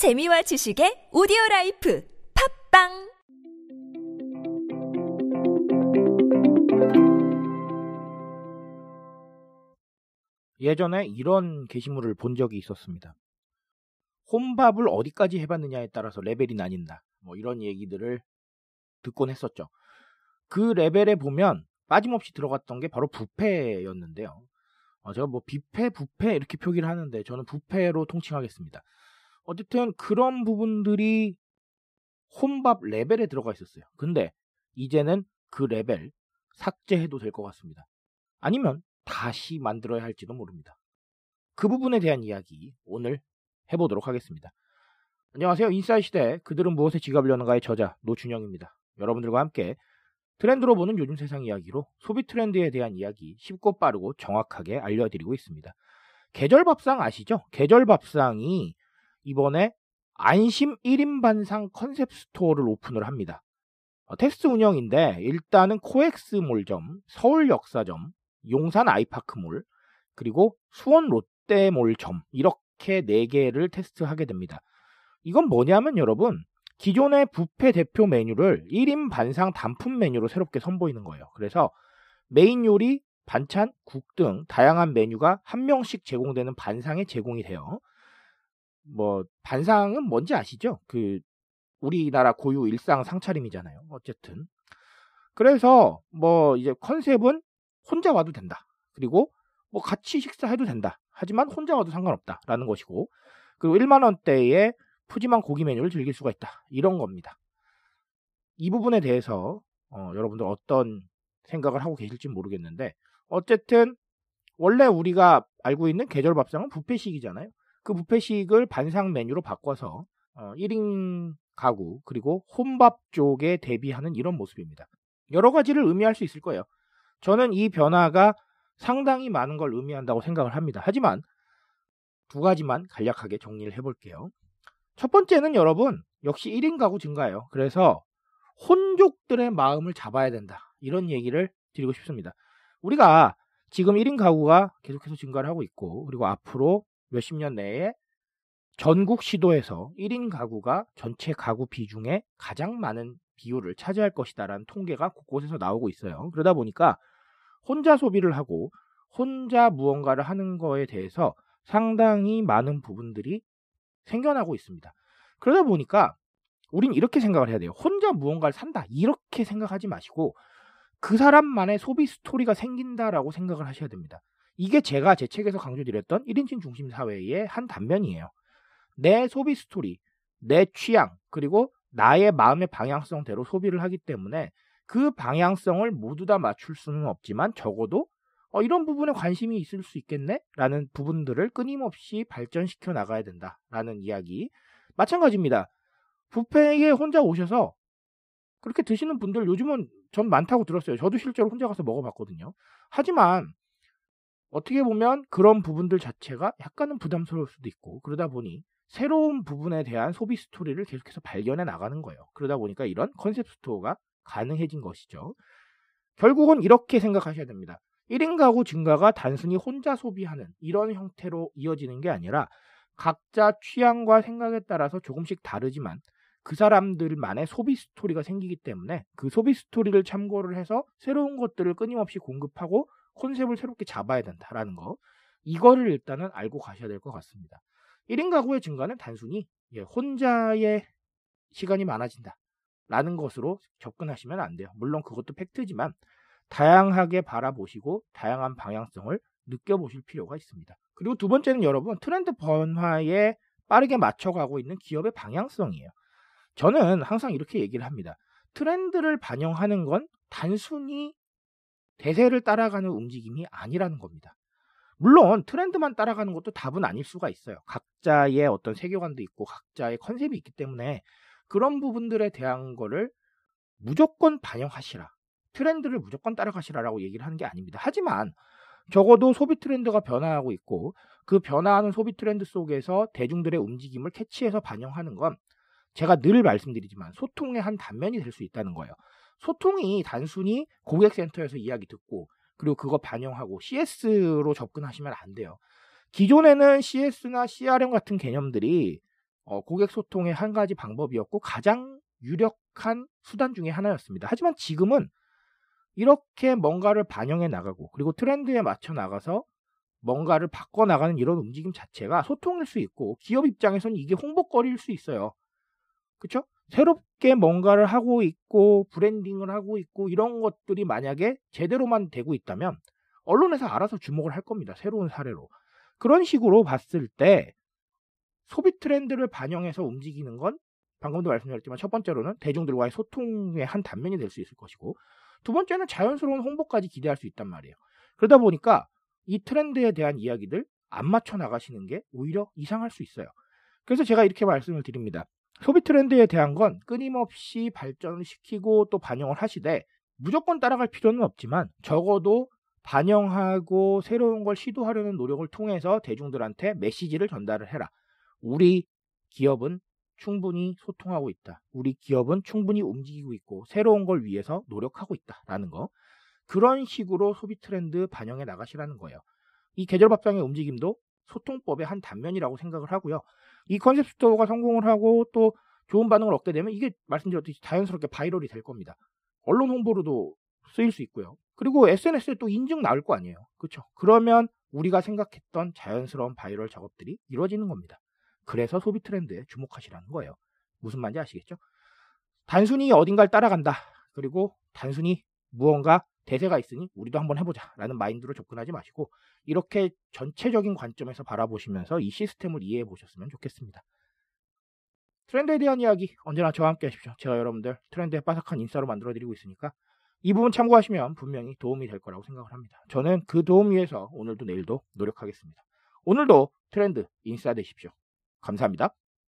재미와 지식의 audio life 팟빵 예전에 이런 게시물을 본 적이 있었습니다. 혼밥을 어디까지 해봤느냐에 따라서 레벨이 나뉜다. 뭐 이런 얘기들을 듣곤 했었죠. 그 레벨에 보면 빠짐없이 들어갔던 게 바로 부페였는데요. 어, 제가 뭐 뷔페, 부페 이렇게 표기를 하는데 저는 부페로 통칭하겠습니다. 어쨌든 그런 부분들이 혼밥 레벨에 들어가 있었어요. 근데 이제는 그 레벨 삭제해도 될 것 같습니다. 아니면 다시 만들어야 할지도 모릅니다. 그 부분에 대한 이야기 오늘 해보도록 하겠습니다. 안녕하세요. 인싸의 시대 그들은 무엇에 지갑을 여는가의 저자 노준영입니다. 여러분들과 함께 트렌드로 보는 요즘 세상 이야기로 소비 트렌드에 대한 이야기 쉽고 빠르고 정확하게 알려드리고 있습니다. 계절 밥상 아시죠? 계절 밥상이 이번에 안심 1인 반상 concept store를 오픈을 합니다. 어, 테스트 운영인데 일단은 코엑스 몰점, 서울 역사점, 용산 아이파크몰, 그리고 수원 롯데몰점 이렇게 4개를 테스트하게 됩니다. 이건 뭐냐면 여러분 기존의 부페 대표 메뉴를 1인 반상 단품 메뉴로 새롭게 선보이는 거예요. 그래서 메인 요리, 반찬, 국 등 다양한 메뉴가 한 명씩 제공되는 반상에 제공이 돼요. 뭐 반상은 뭔지 아시죠? 그 우리나라 고유 일상 상차림이잖아요. 어쨌든 그래서 뭐 이제 컨셉은 혼자 와도 된다. 그리고 뭐 같이 식사해도 된다. 하지만 혼자 와도 상관없다라는 것이고 그리고 1만 원대의 푸짐한 고기 메뉴를 즐길 수가 있다. 이런 겁니다. 이 부분에 대해서 어, 여러분들 어떤 생각을 하고 계실지 모르겠는데 어쨌든 원래 우리가 알고 있는 계절 밥상은 부페식이잖아요. 그 부페식을 반상 메뉴로 바꿔서 어, 1인 가구 그리고 혼밥 쪽에 대비하는 이런 모습입니다. 여러 가지를 의미할 수 있을 거예요. 저는 이 변화가 상당히 많은 걸 의미한다고 생각을 합니다. 하지만 두 가지만 간략하게 정리를 해볼게요. 첫 번째는 여러분 역시 1인 가구 증가예요. 그래서 혼족들의 마음을 잡아야 된다. 이런 얘기를 드리고 싶습니다. 우리가 지금 1인 가구가 계속해서 증가를 하고 있고 그리고 앞으로 몇십 년 내에 전국 시도에서 1인 가구가 전체 가구 비중에 가장 많은 비율을 차지할 것이다라는 통계가 곳곳에서 나오고 있어요. 그러다 보니까 혼자 소비를 하고 혼자 무언가를 하는 거에 대해서 상당히 많은 부분들이 생겨나고 있습니다. 그러다 보니까 우린 이렇게 생각을 해야 돼요. 혼자 무언가를 산다. 이렇게 생각하지 마시고 그 사람만의 소비 스토리가 생긴다라고 생각을 하셔야 됩니다. 이게 제가 제 책에서 강조드렸던 1인칭 중심 사회의 한 단면이에요. 내 소비 스토리, 내 취향, 그리고 나의 마음의 방향성대로 소비를 하기 때문에 그 방향성을 모두 다 맞출 수는 없지만 적어도 어, 이런 부분에 관심이 있을 수 있겠네? 라는 부분들을 끊임없이 발전시켜 나가야 된다. 라는 이야기. 마찬가지입니다. 부페에 혼자 오셔서 그렇게 드시는 분들 요즘은 전 많다고 들었어요. 저도 실제로 혼자 가서 먹어봤거든요. 하지만 어떻게 보면 그런 부분들 자체가 약간은 부담스러울 수도 있고 그러다 보니 새로운 부분에 대한 소비 스토리를 계속해서 발견해 나가는 거예요. 그러다 보니까 이런 컨셉 스토어가 가능해진 것이죠. 결국은 이렇게 생각하셔야 됩니다. 1인 가구 증가가 단순히 혼자 소비하는 이런 형태로 이어지는 게 아니라 각자 취향과 생각에 따라서 조금씩 다르지만 그 사람들만의 소비 스토리가 생기기 때문에 그 소비 스토리를 참고를 해서 새로운 것들을 끊임없이 공급하고 컨셉을 새롭게 잡아야 된다라는 거. 이거를 일단은 알고 가셔야 될 것 같습니다. 1인 가구의 증가는 단순히 예, 혼자의 시간이 많아진다. 라는 것으로 접근하시면 안 돼요. 물론 그것도 팩트지만 다양하게 바라보시고 다양한 방향성을 느껴보실 필요가 있습니다. 그리고 두 번째는 여러분 트렌드 변화에 빠르게 맞춰가고 있는 기업의 방향성이에요. 저는 항상 이렇게 얘기를 합니다. 트렌드를 반영하는 건 단순히 대세를 따라가는 움직임이 아니라는 겁니다. 물론 트렌드만 따라가는 것도 답은 아닐 수가 있어요. 각자의 어떤 세계관도 있고 각자의 컨셉이 있기 때문에 그런 부분들에 대한 거를 무조건 반영하시라. 트렌드를 무조건 따라가시라라고 얘기를 하는 게 아닙니다. 하지만 적어도 소비 트렌드가 변화하고 있고 그 변화하는 소비 트렌드 속에서 대중들의 움직임을 캐치해서 반영하는 건 제가 늘 말씀드리지만 소통의 한 단면이 될 수 있다는 거예요. 소통이 단순히 고객센터에서 이야기 듣고 그리고 그거 반영하고 CS로 접근하시면 안 돼요. 기존에는 CS나 CRM 같은 개념들이 어, 고객 소통의 한 가지 방법이었고 가장 유력한 수단 중의 하나였습니다. 하지만 지금은 이렇게 뭔가를 반영해 나가고 그리고 트렌드에 맞춰 나가서 뭔가를 바꿔 나가는 이런 움직임 자체가 소통일 수 있고 기업 입장에서는 이게 홍보거리일 수 있어요. 그렇죠? 새롭게 뭔가를 하고 있고 브랜딩을 하고 있고 이런 것들이 만약에 제대로만 되고 있다면 언론에서 알아서 주목을 할 겁니다. 새로운 사례로. 그런 식으로 봤을 때 소비 트렌드를 반영해서 움직이는 건 방금도 말씀드렸지만 첫 번째로는 대중들과의 소통의 한 단면이 될 수 있을 것이고 두 번째는 자연스러운 홍보까지 기대할 수 있단 말이에요. 그러다 보니까 이 트렌드에 대한 이야기들 안 맞춰 나가시는 게 오히려 이상할 수 있어요. 그래서 제가 이렇게 말씀을 드립니다. 소비 트렌드에 대한 건 끊임없이 발전을 시키고 또 반영을 하시되 무조건 따라갈 필요는 없지만 적어도 반영하고 새로운 걸 시도하려는 노력을 통해서 대중들한테 메시지를 전달을 해라. 우리 기업은 충분히 소통하고 있다. 우리 기업은 충분히 움직이고 있고 새로운 걸 위해서 노력하고 있다라는 거. 그런 식으로 소비 트렌드 반영해 나가시라는 거예요. 이 계절 밥상의 움직임도 소통법의 한 단면이라고 생각을 하고요. 이 컨셉 스토어가 성공을 하고 또 좋은 반응을 얻게 되면 이게 말씀드렸듯이 자연스럽게 viral이 될 겁니다. 언론 홍보로도 쓰일 수 있고요. 그리고 SNS에 또 인증 나올 거 아니에요. 그렇죠? 그러면 우리가 생각했던 자연스러운 바이럴 작업들이 이루어지는 겁니다. 그래서 소비 트렌드에 주목하시라는 거예요. 무슨 말인지 아시겠죠? 단순히 어딘가를 따라간다. 그리고 단순히 무언가 대세가 있으니 우리도 한번 해보자 라는 마인드로 접근하지 마시고 이렇게 전체적인 관점에서 바라보시면서 이 시스템을 이해해 보셨으면 좋겠습니다. 트렌드에 대한 이야기 언제나 저와 함께 하십시오. 제가 여러분들 트렌드에 빠삭한 인싸로 만들어 드리고 있으니까 이 부분 참고하시면 분명히 도움이 될 거라고 생각을 합니다. 저는 그 도움 위해서 오늘도 내일도 노력하겠습니다. 오늘도 트렌드 인싸 되십시오. 감사합니다.